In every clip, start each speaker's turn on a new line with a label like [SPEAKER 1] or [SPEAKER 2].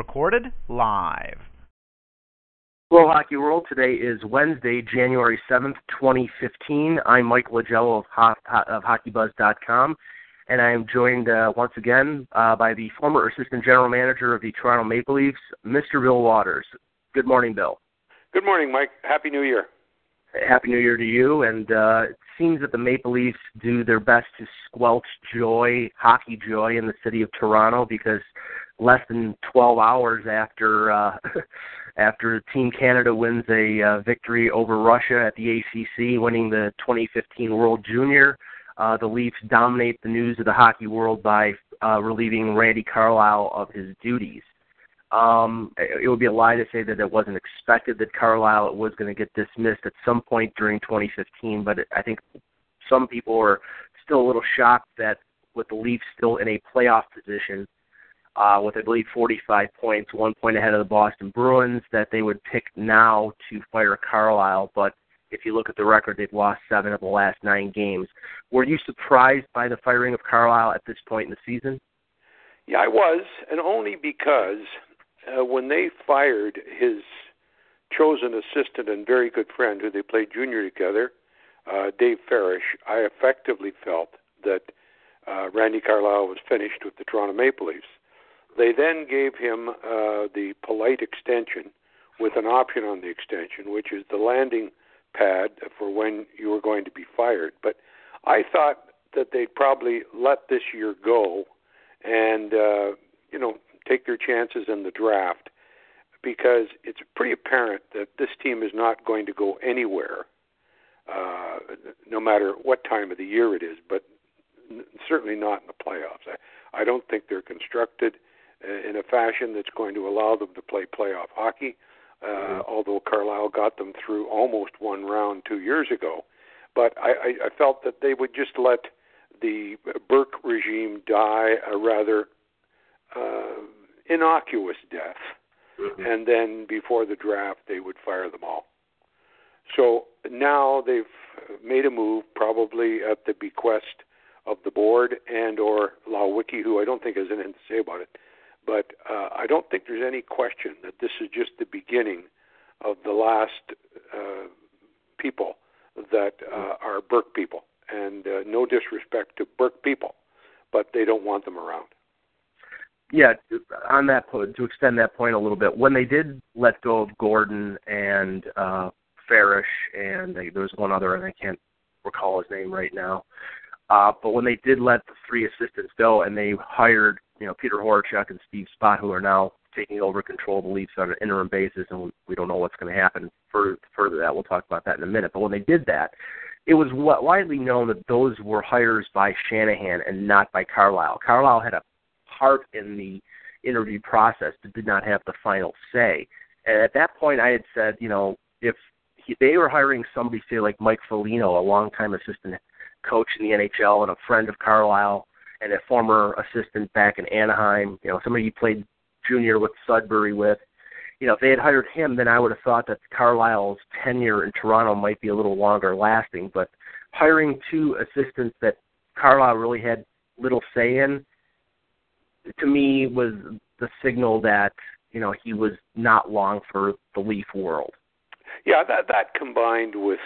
[SPEAKER 1] Recorded live.
[SPEAKER 2] Hello, Hockey World. Today is Wednesday, January 7th, 2015. I'm Mike Lagello of, ho- of HockeyBuzz.com, and I am joined uh, once again uh, by the former Assistant General Manager of the Toronto Maple Leafs, Mr. Bill Watters. Good morning, Bill.
[SPEAKER 3] Good morning, Mike. Happy New Year.
[SPEAKER 2] Happy New Year to you. And uh, it seems that the Maple Leafs do their best to squelch joy, hockey joy, in the city of Toronto because less than 12 hours after uh, after Team Canada wins a uh, victory over Russia at the ACC, winning the 2015 World Junior, uh, the Leafs dominate the news of the hockey world by uh, relieving Randy Carlyle of his duties. Um, it would be a lie to say that it wasn't expected that Carlyle was going to get dismissed at some point during 2015, but I think some people are still a little shocked that with the Leafs still in a playoff position, uh, with I believe 45 points, one point ahead of the Boston Bruins, that they would pick now to fire Carlyle. But if you look at the record, they've lost seven of the last nine games. Were you surprised by the firing of Carlyle at this point in the season?
[SPEAKER 3] Yeah, I was, and only because uh, when they fired his chosen assistant and very good friend, who they played junior together, uh, Dave Farrish, I effectively felt that uh, Randy Carlyle was finished with the Toronto Maple Leafs. They then gave him uh, the polite extension with an option on the extension, which is the landing pad for when you were going to be fired. But I thought that they'd probably let this year go and, uh, you know, take their chances in the draft because it's pretty apparent that this team is not going to go anywhere, uh, no matter what time of the year it is, but certainly not in the playoffs. I, I don't think they're constructed in a fashion that's going to allow them to play playoff hockey. Uh, mm-hmm. Although Carlyle got them through almost one round two years ago, but I, I, I felt that they would just let the Burke regime die a rather uh, innocuous death, mm-hmm. and then before the draft they would fire them all. So now they've made a move, probably at the bequest of the board and or Leiweke, who I don't think has anything to say about it. But uh, I don't think there's any question that this is just the beginning of the last uh, people that uh, are Burke people. And uh, no disrespect to Burke people, but they don't want them around.
[SPEAKER 2] Yeah, on that point, to extend that point a little bit, when they did let go of Gordon and uh, Farrish, and they, there was one other, and I can't recall his name right now. Uh, but when they did let the three assistants go, and they hired you know Peter Horachek and Steve Spott, who are now taking over control of the Leafs on an interim basis, and we don't know what's going to happen further. Further that we'll talk about that in a minute. But when they did that, it was widely known that those were hires by Shanahan and not by Carlyle. Carlyle had a part in the interview process, but did not have the final say. And at that point, I had said, you know, if he, they were hiring somebody, say like Mike Foligno, a longtime assistant coach in the NHL and a friend of Carlyle, and a former assistant back in Anaheim, you know, somebody he played junior with Sudbury with. You know, if they had hired him, then I would have thought that Carlyle's tenure in Toronto might be a little longer lasting. But hiring two assistants that Carlyle really had little say in, to me, was the signal that you know he was not long for the Leaf world.
[SPEAKER 3] Yeah, that that combined with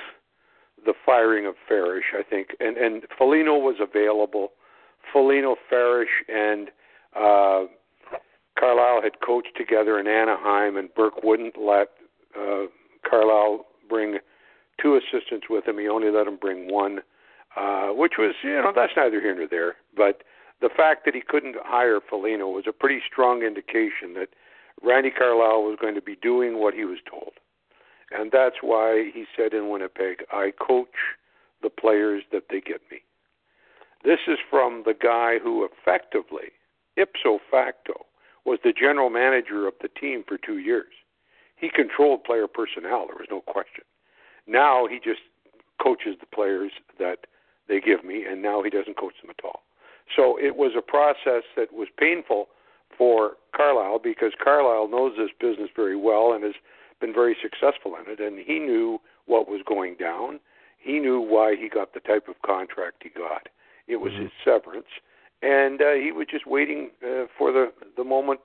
[SPEAKER 3] the firing of Farrish, I think, and and Foligno was available Foligno, Farrish, and uh, Carlyle had coached together in Anaheim, and Burke wouldn't let uh, Carlyle bring two assistants with him. He only let him bring one, uh, which was, you know, that's neither here nor there. But the fact that he couldn't hire Foligno was a pretty strong indication that Randy Carlyle was going to be doing what he was told. And that's why he said in Winnipeg, I coach the players that they get me. This is from the guy who effectively, ipso facto, was the general manager of the team for two years. He controlled player personnel, there was no question. Now he just coaches the players that they give me, and now he doesn't coach them at all. So it was a process that was painful for Carlyle because Carlyle knows this business very well and has been very successful in it, and he knew what was going down. He knew why he got the type of contract he got. It was mm-hmm. his severance, and uh, he was just waiting uh, for the the moment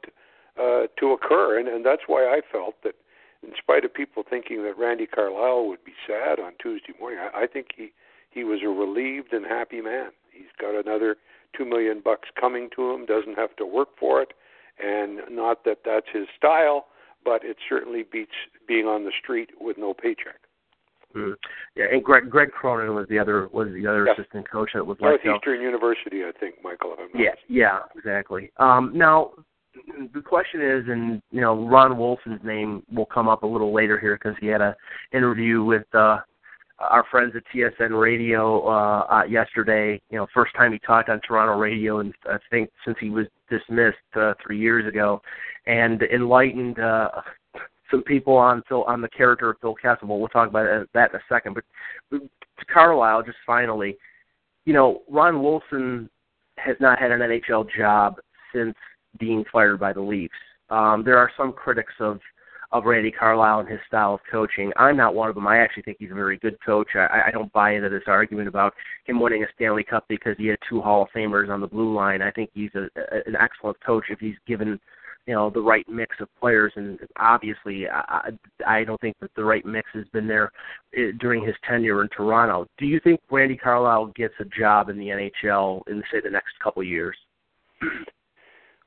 [SPEAKER 3] uh, to occur, and and that's why I felt that, in spite of people thinking that Randy Carlyle would be sad on Tuesday morning, I, I think he he was a relieved and happy man. He's got another two million bucks coming to him, doesn't have to work for it, and not that that's his style, but it certainly beats being on the street with no paycheck.
[SPEAKER 2] Mm. Yeah, and Greg Greg Cronin was the other was the other yes. assistant coach that was
[SPEAKER 3] Northeastern University, I think, Michael. If I'm
[SPEAKER 2] yeah, yeah, exactly. Um, now the question is, and you know, Ron Wilson's name will come up a little later here because he had a interview with uh, our friends at TSN Radio uh, uh, yesterday. You know, first time he talked on Toronto radio, and I think since he was dismissed uh, three years ago, and enlightened uh, some people on Phil on the character of Phil Kessel. We'll talk about that in a second. But to Carlyle, just finally, you know, Ron Wilson has not had an NHL job since being fired by the Leafs. Um, there are some critics of of Randy Carlyle and his style of coaching. I'm not one of them. I actually think he's a very good coach. I, I don't buy into this argument about him winning a Stanley Cup because he had two Hall of Famers on the blue line. I think he's a, a, an excellent coach if he's given you know the right mix of players and obviously I, I don't think that the right mix has been there eh, during his tenure in Toronto. Do you think Randy Carlyle gets a job in the NHL in say the next couple of years?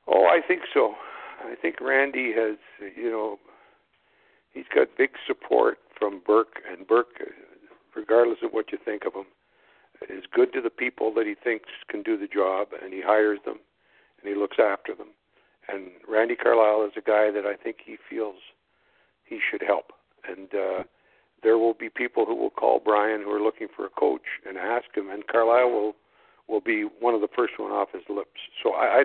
[SPEAKER 3] Oh, I think so. I think Randy has you know he's got big support from Burke and Burke regardless of what you think of him is good to the people that he thinks can do the job and he hires them and he looks after them and Randy Carlyle is a guy that I think he feels he should help. And uh, there will be people who will call Brian who are looking for a coach and ask him, and Carlyle will will be one of the first one off his lips. So I,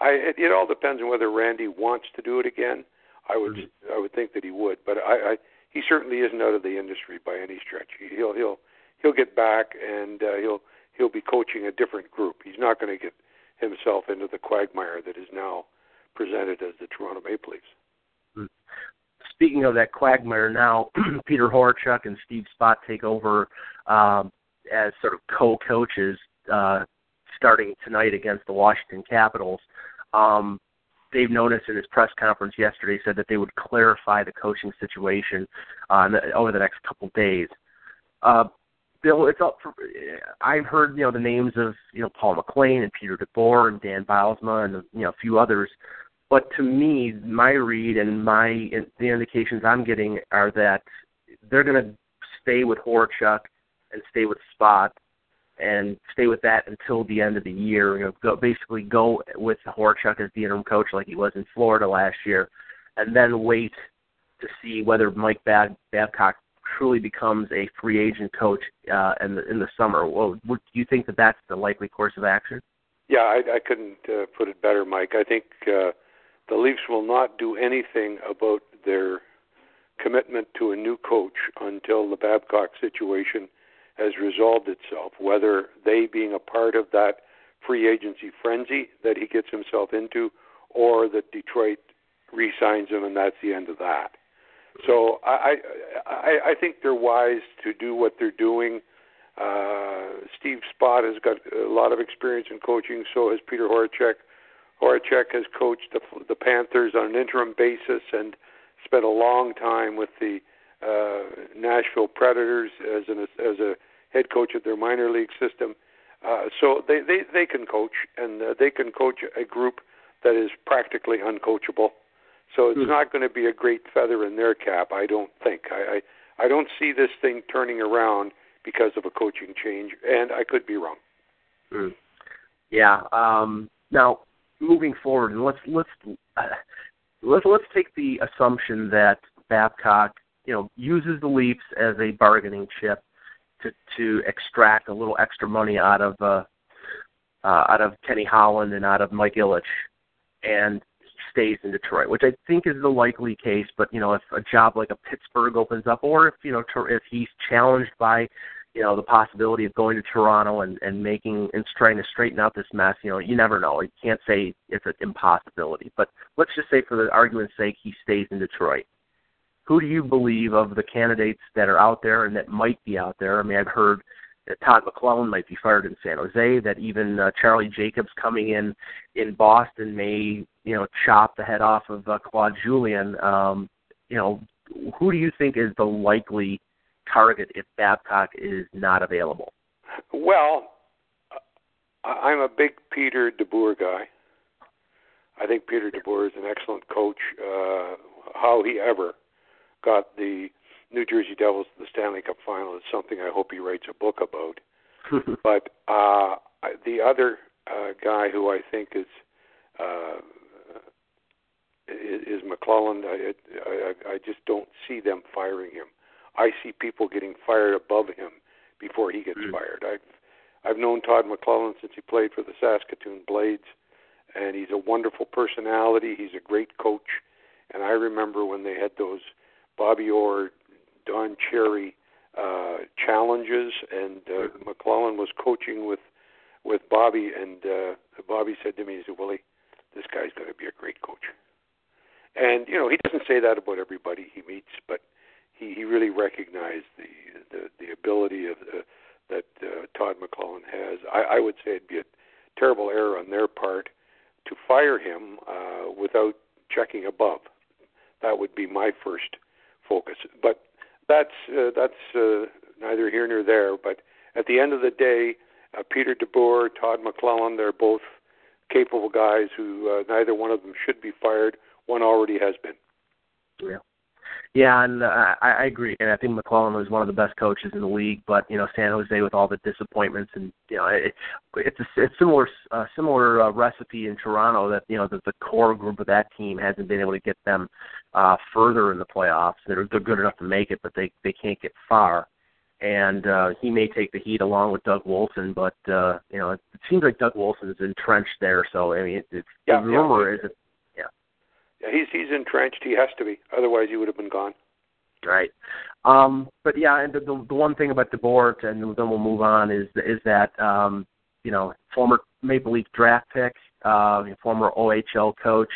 [SPEAKER 3] I, I it, it all depends on whether Randy wants to do it again. I would. I would think that he would, but I, I he certainly isn't out of the industry by any stretch. He'll he'll he'll get back and uh, he'll he'll be coaching a different group. He's not going to get himself into the quagmire that is now presented as the Toronto Maple Leafs. Hmm.
[SPEAKER 2] Speaking of that quagmire, now Peter Horachek and Steve Spott take over um, as sort of co-coaches uh, starting tonight against the Washington Capitals. Um, Dave Nonis in his press conference yesterday said that they would clarify the coaching situation uh, over the next couple days. Uh, Bill, it's up for. I've heard you know the names of you know Paul McLean and Peter DeBoer and Dan Bylsma and you know a few others, but to me, my read and my the indications I'm getting are that they're going to stay with Horachek and stay with Spott and stay with that until the end of the year. You know, go, basically go with Horachek as the interim coach like he was in Florida last year, and then wait to see whether Mike Bab- Babcock truly becomes a free agent coach uh, in the in the summer. Well, would, do you think that that's the likely course of action?
[SPEAKER 3] Yeah, I, I couldn't uh, put it better, Mike. I think uh, the Leafs will not do anything about their commitment to a new coach until the Babcock situation has resolved itself. Whether they being a part of that free agency frenzy that he gets himself into, or that Detroit re-signs him and that's the end of that. So I, I I think they're wise to do what they're doing. Uh, Steve Spott has got a lot of experience in coaching. So has Peter Horachek. Horachek has coached the, the Panthers on an interim basis and spent a long time with the uh, Nashville Predators as an as a head coach of their minor league system. Uh, so they, they they can coach and uh, they can coach a group that is practically uncoachable. So it's mm. not going to be a great feather in their cap, I don't think. I, I I don't see this thing turning around because of a coaching change, and I could be wrong.
[SPEAKER 2] Mm. Yeah. Um, now, moving forward, and let's let's uh, let's let's take the assumption that Babcock, you know, uses the Leafs as a bargaining chip to to extract a little extra money out of uh, uh, out of Kenny Holland and out of Mike Ilitch, and stays in Detroit, which I think is the likely case. But you know, if a job like a Pittsburgh opens up, or if you know, if he's challenged by you know the possibility of going to Toronto and and making and trying to straighten out this mess. You know, you never know. You can't say it's an impossibility. But let's just say, for the argument's sake, he stays in Detroit. Who do you believe of the candidates that are out there and that might be out there? I mean, I've heard that Todd McLellan might be fired in San Jose. That even uh, Charlie Jacobs coming in in Boston may you know chop the head off of uh, Claude Julien. Um, you know, who do you think is the likely target if Babcock is not available?
[SPEAKER 3] Well, I'm a big Peter DeBoer guy. I think Peter DeBoer is an excellent coach. Uh, how he ever got the New Jersey Devils to the Stanley Cup final is something I hope he writes a book about. but uh, the other uh, guy who I think is uh, is, is McLellan. I, I I just don't see them firing him. I see people getting fired above him before he gets mm. fired. I've I've known Todd McLellan since he played for the Saskatoon Blades, and he's a wonderful personality. He's a great coach, and I remember when they had those Bobby Orr, Don Cherry uh, challenges, and uh. McLellan was coaching with with Bobby, and uh, Bobby said to me, he said, Willie, this guy's going to be a great coach. And you know, he doesn't say that about everybody he meets, but he, he really recognized the the, the ability of uh, that uh, Todd McLellan has. I, I would say it'd be a terrible error on their part to fire him uh, without checking above. That would be my first focus. But that's uh, that's uh, neither here nor there. But at the end of the day, uh, Peter DeBoer, Todd McLellan, they're both capable guys who uh, neither one of them should be fired. One already has been.
[SPEAKER 2] Yeah. Yeah, and uh, I, I agree. And I think McLellan was one of the best coaches in the league. But you know, San Jose with all the disappointments, and you know, it, it's a it's similar uh, similar uh, recipe in Toronto that you know the, the core group of that team hasn't been able to get them uh, further in the playoffs. They're they're good enough to make it, but they they can't get far. And uh, he may take the heat along with Doug Wilson, but uh, you know, it, it seems like Doug Wilson is entrenched there. So I mean, it, it's,
[SPEAKER 3] yeah,
[SPEAKER 2] the rumor
[SPEAKER 3] yeah.
[SPEAKER 2] is that
[SPEAKER 3] he's he's entrenched. He has to be, otherwise he would have been gone.
[SPEAKER 2] Right. Um, but yeah, and the, the the one thing about DeBoer, and then we'll move on, is is that um, you know former Maple Leaf draft pick, uh, former OHL coach,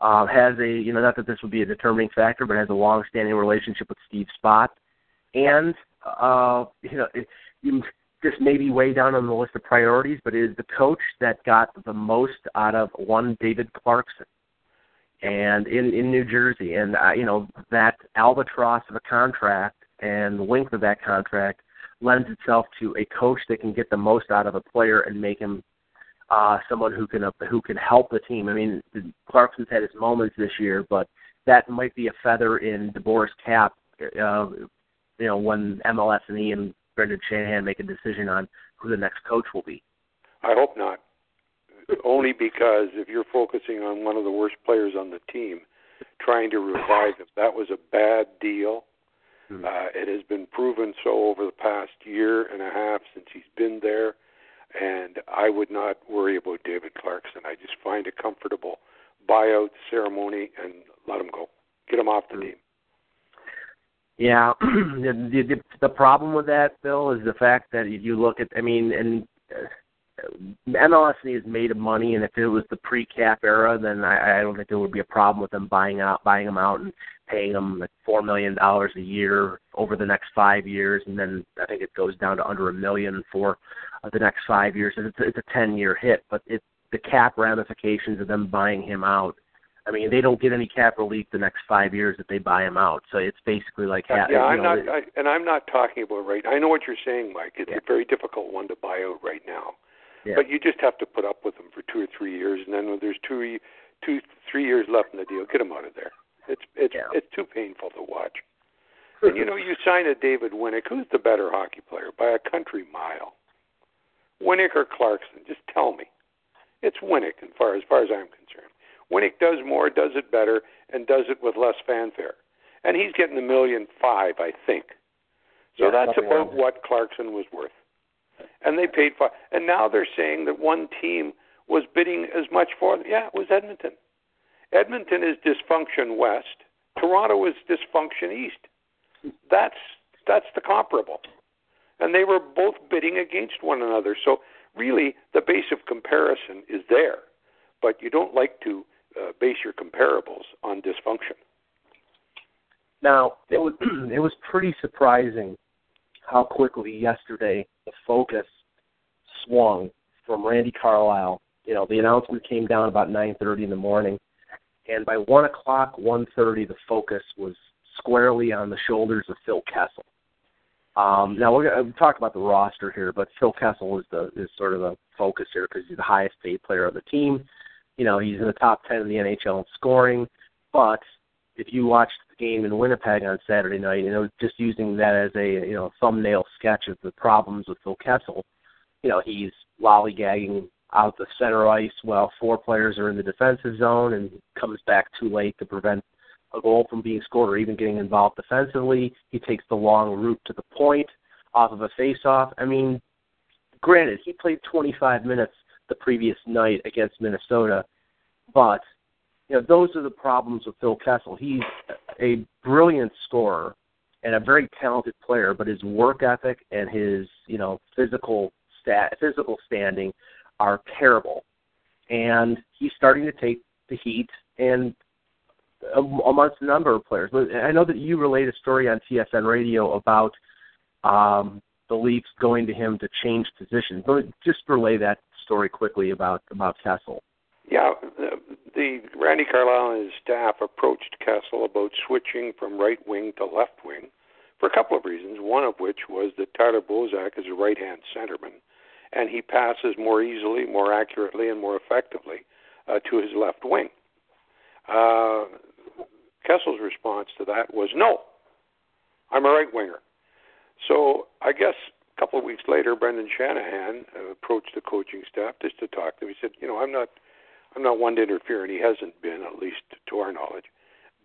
[SPEAKER 2] uh, has a you know not that this would be a determining factor, but has a long-standing relationship with Steve Spott, and uh, you know it, you, this may be way down on the list of priorities, but it is the coach that got the most out of one David Clarkson and in in New Jersey, and uh, you know that albatross of a contract and the length of that contract lends itself to a coach that can get the most out of a player and make him uh, someone who can uh, who can help the team. I mean, Clarkson's had his moments this year, but that might be a feather in DeBoer's cap. Uh, you know, when MLS and and Brendan Shanahan make a decision on who the next coach will be.
[SPEAKER 3] I hope not only because if you're focusing on one of the worst players on the team, trying to revive him, that was a bad deal. Mm-hmm. Uh, it has been proven so over the past year and a half since he's been there, and I would not worry about David Clarkson. I just find a comfortable buyout ceremony and let him go, get him off the mm-hmm. team.
[SPEAKER 2] Yeah, the, the the problem with that, Bill, is the fact that you look at. I mean, and MLS has made of money, and if it was the pre-cap era, then I, I don't think there would be a problem with them buying out, buying them out, and paying them like four million dollars a year over the next five years, and then I think it goes down to under a million for uh, the next five years. And it's, it's a ten-year hit, but it the cap ramifications of them buying him out. I mean, they don't get any cap relief the next five years if they buy him out. So it's basically like
[SPEAKER 3] yeah, yeah I'm not, I, and I'm not talking about right. I know what you're saying, Mike. It's yeah. a very difficult one to buy out right now.
[SPEAKER 2] Yeah.
[SPEAKER 3] But you just have to put up with them for two or three years, and then when there's two, two, three years left in the deal, get them out of there. It's it's
[SPEAKER 2] yeah.
[SPEAKER 3] it's too painful to watch. and you know, you sign a David Winnik. Who's the better hockey player by a country mile? Winnik or Clarkson? Just tell me. It's Winnik, as far as far as I'm concerned. Winnik does more, does it better, and does it with less fanfare. And he's getting a million five, I think. So
[SPEAKER 2] yeah,
[SPEAKER 3] that's about what Clarkson was worth. And they paid five. And now they're saying that one team was bidding as much for them. Yeah, it was Edmonton. Edmonton is dysfunction west. Toronto is dysfunction east. That's that's the comparable. And they were both bidding against one another. So really, the base of comparison is there, but you don't like to uh, base your comparables on dysfunction.
[SPEAKER 2] Now it was it was pretty surprising how quickly yesterday focus swung from Randy Carlyle. You know, the announcement came down about 9:30 in the morning, and by one o'clock, 1:30, the focus was squarely on the shoulders of Phil Kessel. Um, now we're going to talk about the roster here, but Phil Kessel is the is sort of the focus here because he's the highest paid player of the team. You know, he's in the top ten in the NHL in scoring. But if you watched the game in Winnipeg on Saturday night, you know, just using that as a you know thumbnail sketch of the problems with Phil Kessel, you know, he's lollygagging out the center ice while four players are in the defensive zone and comes back too late to prevent a goal from being scored or even getting involved defensively. He takes the long route to the point off of a face-off. I mean, granted, he played 25 minutes the previous night against Minnesota, but you know those are the problems with Phil Kessel. He's a brilliant scorer and a very talented player, but his work ethic and his you know physical stat physical standing are terrible, and he's starting to take the heat and amongst a number of players. But I know that you relayed a story on TSN Radio about um, the Leafs going to him to change positions. Just relay that story quickly about about Kessel.
[SPEAKER 3] Yeah, the, the Randy Carlyle and his staff approached Kessel about switching from right wing to left wing for a couple of reasons. One of which was that Tyler Bozak is a right hand centerman, and he passes more easily, more accurately, and more effectively uh, to his left wing. Uh, Kessel's response to that was no. I'm a right winger. So I guess a couple of weeks later, Brendan Shanahan uh, approached the coaching staff just to talk to him. He said, "You know, I'm not, I'm not one to interfere, and he hasn't been, at least to our knowledge.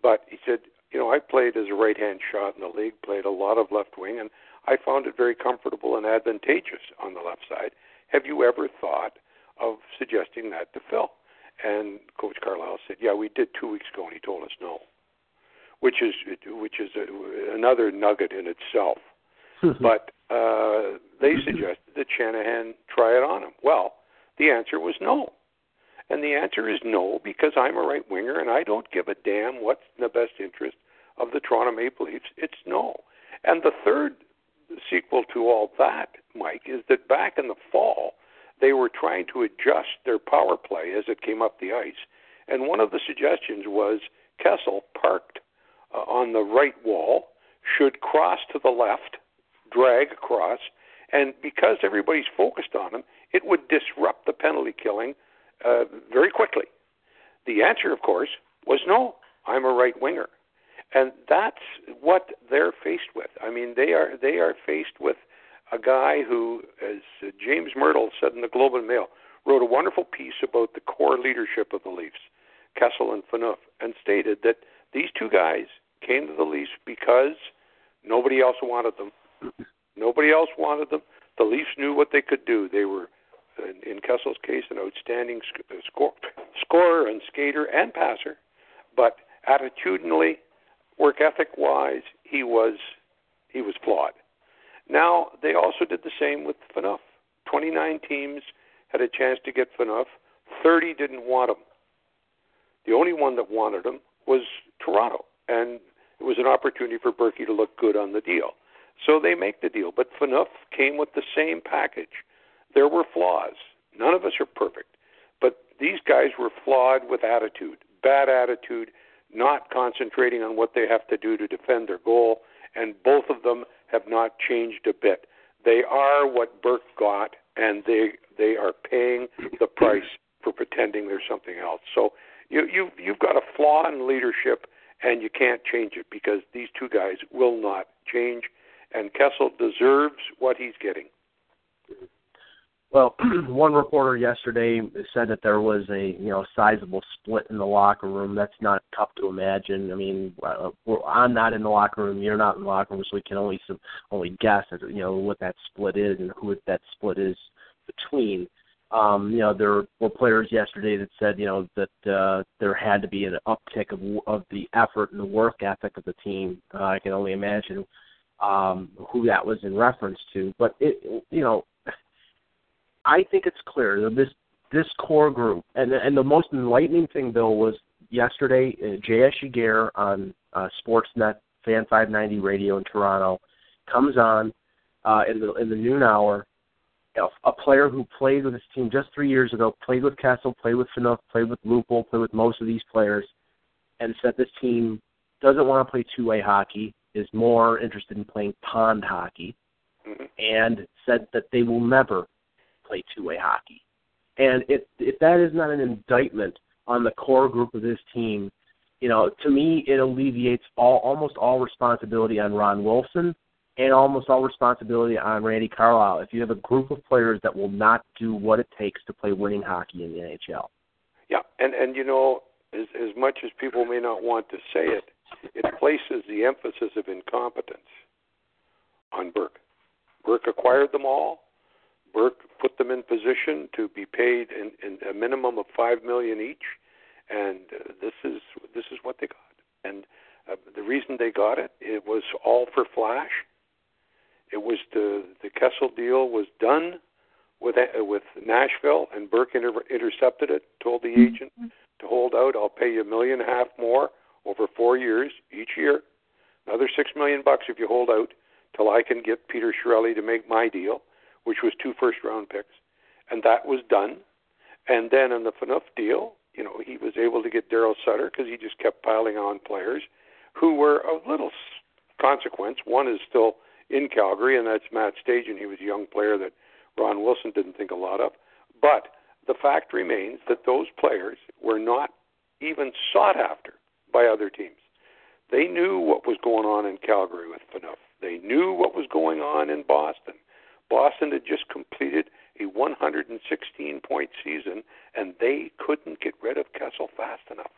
[SPEAKER 3] But he said, you know, I played as a right-hand shot in the league, played a lot of left wing, and I found it very comfortable and advantageous on the left side. Have you ever thought of suggesting that to Phil?" And Coach Carlyle said, "Yeah, we did two weeks ago, and he told us no." which is which is a, another nugget in itself. but uh, they suggested that Shanahan try it on him. Well, the answer was no. And the answer is no because I'm a right winger and I don't give a damn what's in the best interest of the Toronto Maple Leafs. It's no. And the third sequel to all that, Mike, is that back in the fall, they were trying to adjust their power play as it came up the ice. And one of the suggestions was Kessel parked uh, on the right wall should cross to the left, drag across, and because everybody's focused on him, it would disrupt the penalty killing uh, very quickly. The answer, of course, was no. I'm a right winger, and that's what they're faced with. I mean, they are they are faced with a guy who, as James Mirtle said in the Globe and Mail, wrote a wonderful piece about the core leadership of the Leafs, Kessel and Phaneuf, and stated that these two guys came to the Leafs because nobody else wanted them. Nobody else wanted them. The Leafs knew what they could do. They were, in, in Kessel's case, an outstanding sc- uh, score, scorer and skater and passer, but attitudinally, work ethic wise, he was he was flawed. Now they also did the same with. Twenty nine teams had a chance to get Phaneuf. Thirty didn't want him. The only one that wanted him was Toronto, and it was an opportunity for Berkey to look good on the deal. So they make the deal. But Phaneuf came with the same package. There were flaws. None of us are perfect. But these guys were flawed with attitude, bad attitude, not concentrating on what they have to do to defend their goal, and both of them have not changed a bit. They are what Burke got, and they they are paying the price for pretending there's something else. So you you you've got a flaw in leadership and you can't change it because these two guys will not change, and Kessel deserves what he's getting.
[SPEAKER 2] Well, one reporter yesterday said that there was a you know sizable split in the locker room. That's not tough to imagine. I mean, uh, I'm not in the locker room. You're not in the locker room, so we can only some, only guess at you know what that split is and who that split is between. Um, you know, there were players yesterday that said you know that uh, there had to be an uptick of of the effort and the work ethic of the team. Uh, I can only imagine um, who that was in reference to. But it, you know, I think it's clear that this this core group, and and the most enlightening thing, Bill, was yesterday. Uh, J.S. Giguere on uh, Sportsnet Fan 590 Radio in Toronto comes on uh, in the in the noon hour. You know, a player who played with his team just three years ago, played with Kessel, played with Phaneuf, played with Lupul, played with most of these players, and said this team doesn't want to play two-way hockey, is more interested in playing pond hockey,
[SPEAKER 3] Mhm.
[SPEAKER 2] and said that they will never play two-way hockey. And if if that is not an indictment on the core group of this team, you know, to me it alleviates all almost all responsibility on Ron Wilson and almost all responsibility on Randy Carlyle. If you have a group of players that will not do what it takes to play winning hockey in the NHL.
[SPEAKER 3] Yeah, and and you know, as as much as people may not want to say it, it places the emphasis of incompetence on Burke. Burke acquired them all. Burke put them in position to be paid in, in a minimum of five million each, and uh, this is this is what they got. And uh, the reason they got it, it was all for flash. It was the the Kessel deal was done with uh, with Nashville, and Burke inter- intercepted it. Told the agent to hold out. I'll pay you a million and a half more over four years each year. Another six million bucks if you hold out till I can get Peter Chiarelli to make my deal, which was two first round picks, and that was done. And then in the Phaneuf deal, you know, he was able to get Darryl Sutter because he just kept piling on players who were of little consequence. One is still in Calgary, and that's Matt Stajan. He was a young player that Ron Wilson didn't think a lot of. But the fact remains that those players were not even sought after by other teams. They knew what was going on in Calgary with Phaneuf. They knew what was going on in Boston. Boston had just completed a 116 point season, and they couldn't get rid of Kessel fast enough.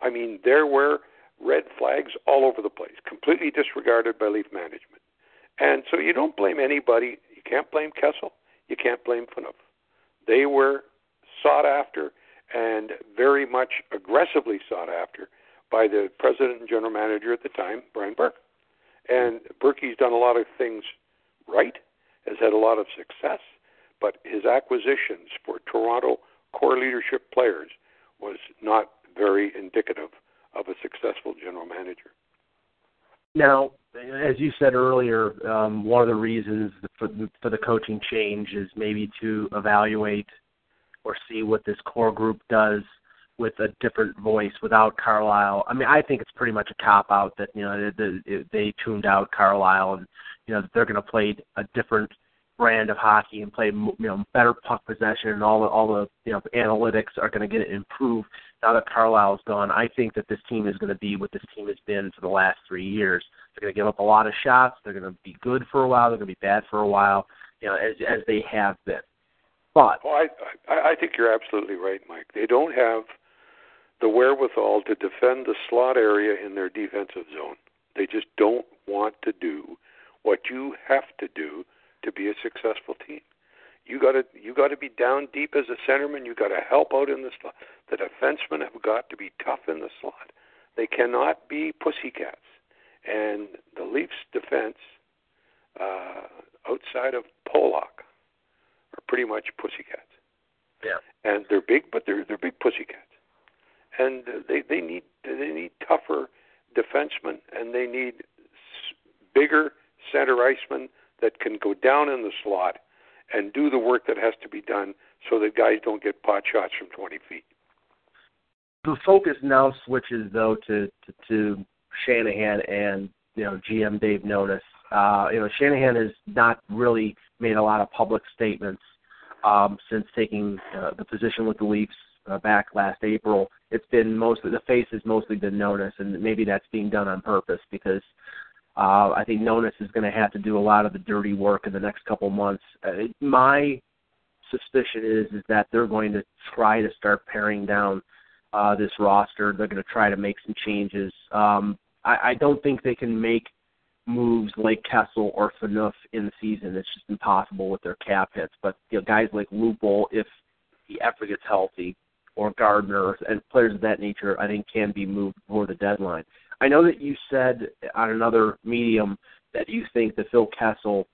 [SPEAKER 3] I mean, there were red flags all over the place, completely disregarded by Leaf management. And so you don't blame anybody. You can't blame Kessel. You can't blame Phaneuf. They were sought after and very much aggressively sought after by the president and general manager at the time, Brian Burke. And Berkey's done a lot of things right, has had a lot of success, but his acquisitions for Toronto core leadership players was not very indicative of a successful general manager.
[SPEAKER 2] Now, as you said earlier, um, one of the reasons for the, for the coaching change is maybe to evaluate or see what this core group does with a different voice without Carlyle. I mean, I think it's pretty much a cop out that you know they tuned out Carlyle and you know they're going to play a different brand of hockey and play you know better puck possession and all the all the you know analytics are going to get improved now that Carlyle's gone. I think that this team is going to be what this team has been for the last three years. They're going to give up a lot of shots. They're going to be good for a while. They're going to be bad for a while. You know, as as they have been. But
[SPEAKER 3] Oh, I, I I think you're absolutely right, Mike. They don't have the wherewithal to defend the slot area in their defensive zone. They just don't want to do what you have to do to be a successful team. You got to you got to be down deep as a centerman. You got to help out in the slot. The defensemen have got to be tough in the slot. They cannot be pussycats. And the Leafs' defense, uh, outside of Polak, are pretty much pussycats.
[SPEAKER 2] Yeah.
[SPEAKER 3] And they're big, but they're they're big pussycats. And they they need they need tougher defensemen, and they need bigger center icemen that can go down in the slot and do the work that has to be done, so that guys don't get pot shots from 20 feet.
[SPEAKER 2] the focus now switches though to to, to Shanahan and you know GM Dave Nonis. Uh, you know Shanahan has not really made a lot of public statements um, since taking uh, the position with the Leafs uh, back last April. It's been mostly the face has mostly been Nonis, and maybe that's being done on purpose because uh, I think Nonis is going to have to do a lot of the dirty work in the next couple months. Uh, my suspicion is is that they're going to try to start paring down uh, this roster. They're going to try to make some changes. Um, I, I don't think they can make moves like Kessel or Phaneuf in the season. It's just impossible with their cap hits. But you know, guys like Lupul, if he ever gets healthy, or Gardiner and players of that nature, I think can be moved before the deadline. I know that you said on another medium that you think that Phil Kessel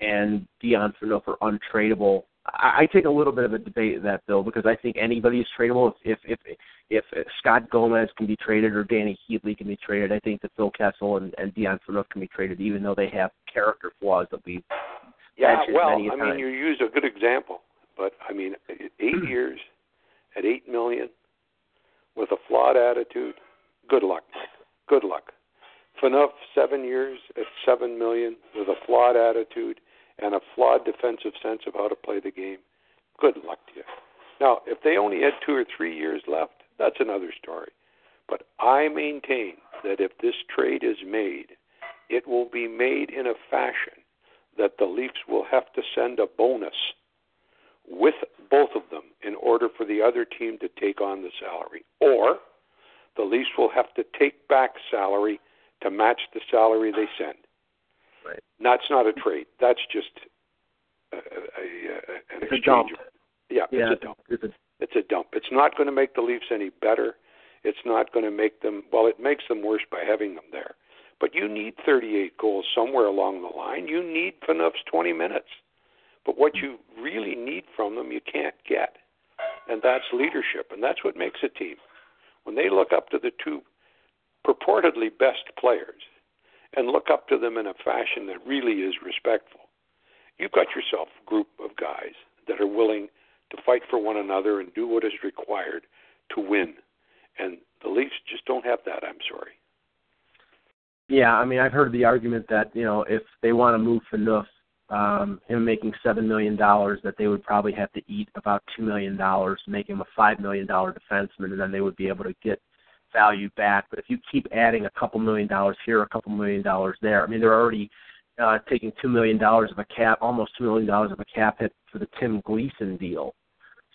[SPEAKER 2] and Dion Phaneuf are untradeable. I, I take a little bit of a debate of that, Bill, because I think anybody is tradable. If if if, if Scott Gomez can be traded or Dany Heatley can be traded, I think that Phil Kessel and, and Dion Phaneuf can be traded, even though they have character flaws that we
[SPEAKER 3] yeah. Well, I
[SPEAKER 2] time.
[SPEAKER 3] mean, you used a good example, but I mean, eight years at eight million with a flawed attitude. Good luck. Good luck. Phaneuf, seven years at seven million with a flawed attitude and a flawed defensive sense of how to play the game. Good luck to you. Now, if they only had two or three years left, that's another story. But I maintain that if this trade is made, it will be made in a fashion that the Leafs will have to send a bonus with both of them in order for the other team to take on the salary. Or the Leafs will have to take back salary to match the salary they send.
[SPEAKER 2] Right.
[SPEAKER 3] That's not a trade. That's just a, a, a, an
[SPEAKER 2] It's a dump.
[SPEAKER 3] Yeah,
[SPEAKER 2] yeah,
[SPEAKER 3] it's a dump.
[SPEAKER 2] it's a
[SPEAKER 3] It's a dump. It's not going to make the Leafs any better. It's not going to make them, well, it makes them worse by having them there. But you need 38 goals somewhere along the line. You need Phaneuf's 20 minutes. But what you really need from them, you can't get. And that's leadership. And that's what makes a team. When they look up to the two purportedly best players and look up to them in a fashion that really is respectful, you've got yourself a group of guys that are willing to fight for one another and do what is required to win. And the Leafs just don't have that, I'm sorry.
[SPEAKER 2] Yeah, I mean, I've heard the argument that you know if they want to move Phaneuf, um, him making seven million dollars, that they would probably have to eat about two million dollars make him a five million dollar defenseman, and then they would be able to get value back. But if you keep adding a couple million dollars here, a couple million dollars there, I mean, they're already uh, taking two million dollars of a cap, almost two million dollars of a cap hit for the Tim Gleason deal.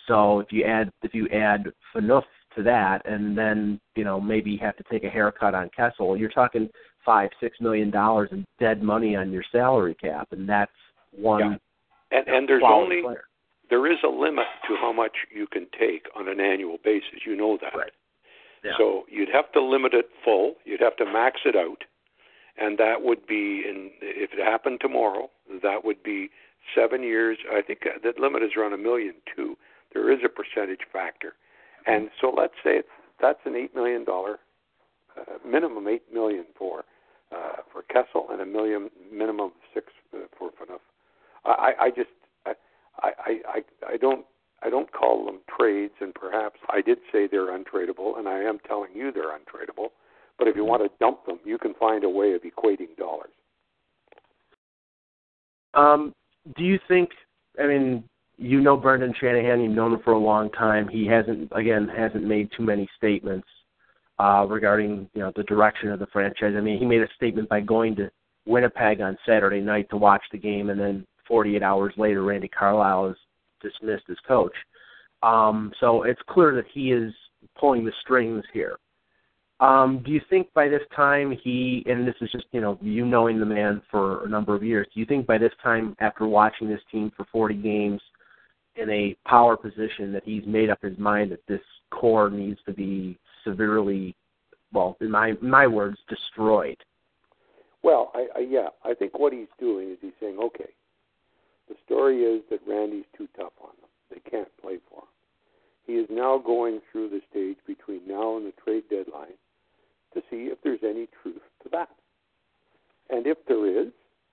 [SPEAKER 2] So if you add if you add Phaneuf to that, and then you know maybe have to take a haircut on Kessel, you're talking five six million dollars in dead money on your salary cap, and that's one.
[SPEAKER 3] And and there's only
[SPEAKER 2] player.
[SPEAKER 3] there is a limit to how much you can take on an annual basis. You know that.
[SPEAKER 2] Right. Yeah.
[SPEAKER 3] So you'd have to limit it full. You'd have to max it out, and that would be in if it happened tomorrow, that would be seven years. I think that limit is around a million too. There is a percentage factor, and so let's say it's, that's an eight million dollar uh, minimum eight million for uh, for Kessel and a million minimum six uh, for Phaneuf. I, I just I, I I I don't I don't call them trades, and perhaps I did say they're untradeable, and I am telling you they're untradeable. But if you want to dump them, you can find a way of equating dollars.
[SPEAKER 2] Um, do you think? I mean, you know Brendan Shanahan. You've known him for a long time. He hasn't, again, hasn't made too many statements uh, regarding you know the direction of the franchise. I mean, he made a statement by going to Winnipeg on Saturday night to watch the game, and then 48 hours later, Randy Carlyle is dismissed as coach. Um, so it's clear that he is pulling the strings here. Um, do you think by this time he, and this is just, you know, you knowing the man for a number of years, do you think by this time, after watching this team for 40 games in a power position, that he's made up his mind that this core needs to be severely, well, in my, my words, destroyed?
[SPEAKER 3] Well, I, I yeah, I think what he's doing is he's saying, okay, the story is that Randy's too tough on them. They can't play for him. He is now going through the stage between now and the trade deadline to see if there's any truth to that. And if there is,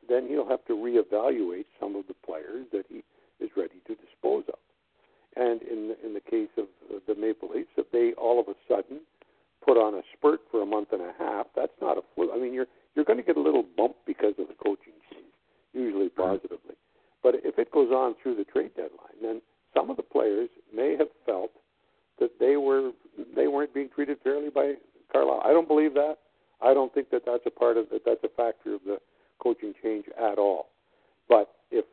[SPEAKER 3] then he'll have to reevaluate some of the players that he is ready to dispose of. And in the, in the case of the Maple Leafs, if they all of a sudden put on a spurt for a month and a half, that's not a fluke. I mean, you're you're going to get a little bump because of the coaching change, usually positively. But if it goes on through the trade deadline, then some of the players may have felt that they were they weren't being treated fairly by Carlyle. I don't believe that. I don't think that that's a part of that. That's a factor of the coaching change at all. But if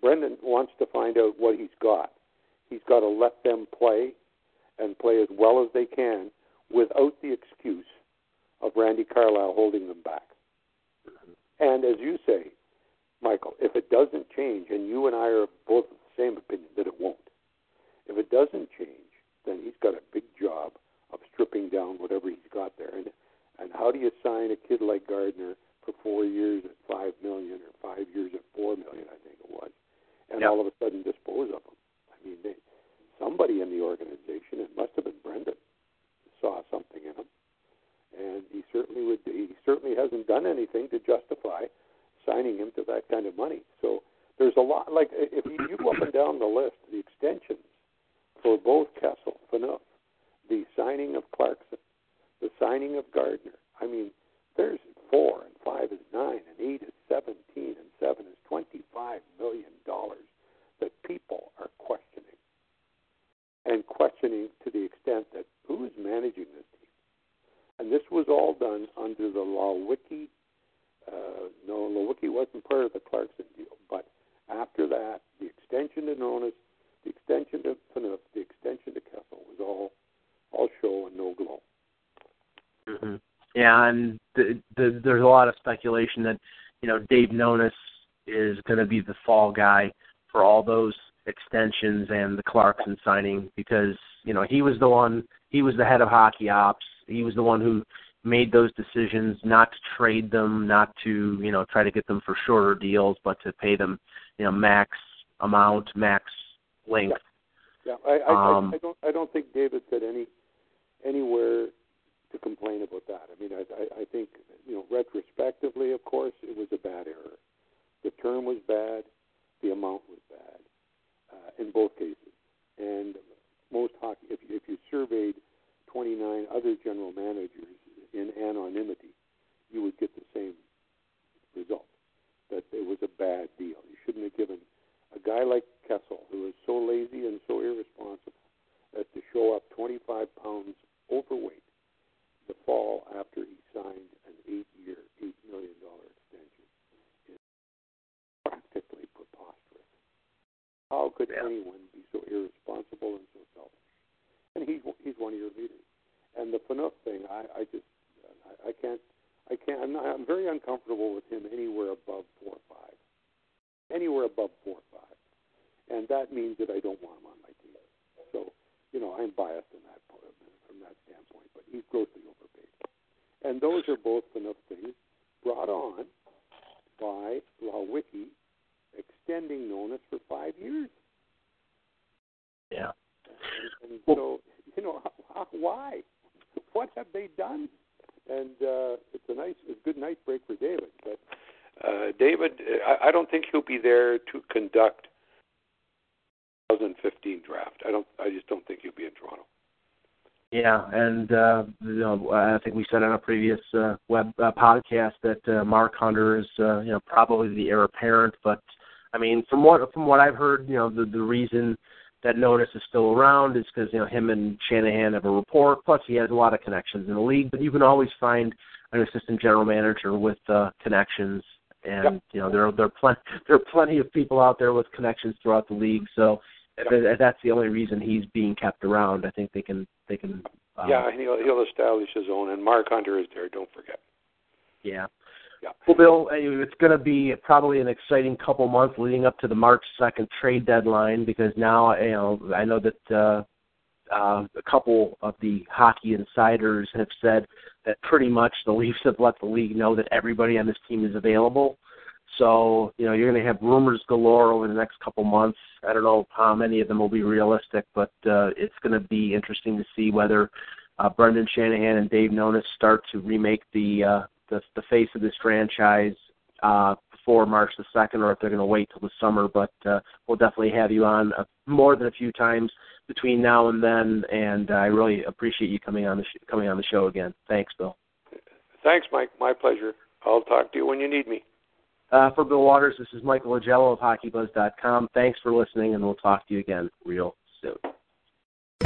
[SPEAKER 3] Brendan wants to find out what he's got He's got to let them play and play as well as they can without the excuse of Randy Carlyle holding them back. Mm-hmm. And as you say, Michael, if it doesn't change, and you and I are both of the same opinion that it won't, if it doesn't change, then he's got a big job of stripping down whatever he's got there. And and how do you sign a kid like Gardiner for four years at five million or five years at four million? I think it was, and
[SPEAKER 2] Yep.
[SPEAKER 3] all of a sudden dispose of him. I mean, they, somebody in the organization, it must have been Brendan, saw something in him, and he certainly would. He certainly hasn't done anything to justify signing him to that kind of money. So there's a lot. Like if you, you go up and down the list, the extensions for both Kessel, Phaneuf, the signing of Clarkson, the signing of Gardiner. I mean, there's four and five is nine and eight is seventeen and seven is twenty-five million dollars that people are questioning, and questioning to the extent that who is managing this team? And this was all done under the Leiweke. Uh, no, Leiweke wasn't part of the Clarkson deal, but after that, the extension to Nonis, the extension to Phaneuf, the extension to Kessel was all all show and no glow.
[SPEAKER 2] hmm Yeah, and the, the, there's a lot of speculation that you know Dave Nonis is going to be the fall guy for all those extensions and the Clarkson signing because you know he was the one he was the head of hockey ops. He was the one who made those decisions not to trade them not to you know try to get them for shorter deals but to pay them you know max amount max length.
[SPEAKER 3] Yeah, I, I,
[SPEAKER 2] Um,
[SPEAKER 3] I, I don't I don't think David said any anywhere to complain about that. I mean, I, I, I think you know retrospectively, of course, it was a bad error. The term was bad, the amount was bad uh, in both cases, and most hockey. If you, if you surveyed 29 other general managers in anonymity, you would get the same result. That it was a bad deal. You shouldn't have given a guy like Kessel, who is so lazy and so irresponsible as to show up 25 pounds overweight the fall after he signed an eight-year, eight million dollar extension, is practically preposterous. How could
[SPEAKER 2] Yeah.
[SPEAKER 3] anyone be so irresponsible and so selfish? And he's he's one of your leaders. And the Phaneuf thing, I, I just I, I can't I can't I'm not I'm very uncomfortable with him anywhere above four or five. Anywhere above four or five. And that means that I don't want him on my team. So, you know, I'm biased in that point from that standpoint, but he's grossly overpaid. And those are both enough things brought on by Leiweke extending Nonis for five years.
[SPEAKER 2] yeah
[SPEAKER 3] And, and so, you know, how, how, why? What have they done? And uh, it's a nice, a good night break for David. But uh, David, I, I don't think he'll be there to conduct 2015 draft. I don't. I just don't think he'll be in Toronto.
[SPEAKER 2] Yeah, and uh, you know, I think we said on a previous uh, web uh, podcast that uh, Mark Hunter is, uh, you know, probably the heir apparent. But I mean, from what from what I've heard, you know, the the reason that Nonis is still around is because you know him and Shanahan have a rapport. Plus, he has a lot of connections in the league. But you can always find an assistant general manager with uh, connections, and
[SPEAKER 3] Yep.
[SPEAKER 2] you know there are there are plenty there are plenty of people out there with connections throughout the league. So if if that's the only reason he's being kept around. I think they can they can. Uh,
[SPEAKER 3] yeah, and he'll he'll establish his own. And Mark Hunter is there. Don't forget.
[SPEAKER 2] Yeah.
[SPEAKER 3] Yeah.
[SPEAKER 2] Well, Bill, uh, it's going to be probably an exciting couple months leading up to the March second trade deadline because now you know I know that uh, uh, a couple of the hockey insiders have said that pretty much the Leafs have let the league know that everybody on this team is available. So you know you're going to have rumors galore over the next couple months. I don't know how many of them will be realistic, but uh, it's going to be interesting to see whether uh, Brendan Shanahan and Dave Nonis start to remake the uh, the, the face of this franchise uh, before March the second, or if they're going to wait till the summer. But uh, we'll definitely have you on uh, more than a few times between now and then, and uh, I really appreciate you coming on the sh- coming on the show again. Thanks, Bill.
[SPEAKER 3] Thanks, Mike. My pleasure. I'll talk to you when you need me.
[SPEAKER 2] Uh, for Bill Watters, this is Michael Agello of HockeyBuzz.com. Thanks for listening, and we'll talk to you again real soon.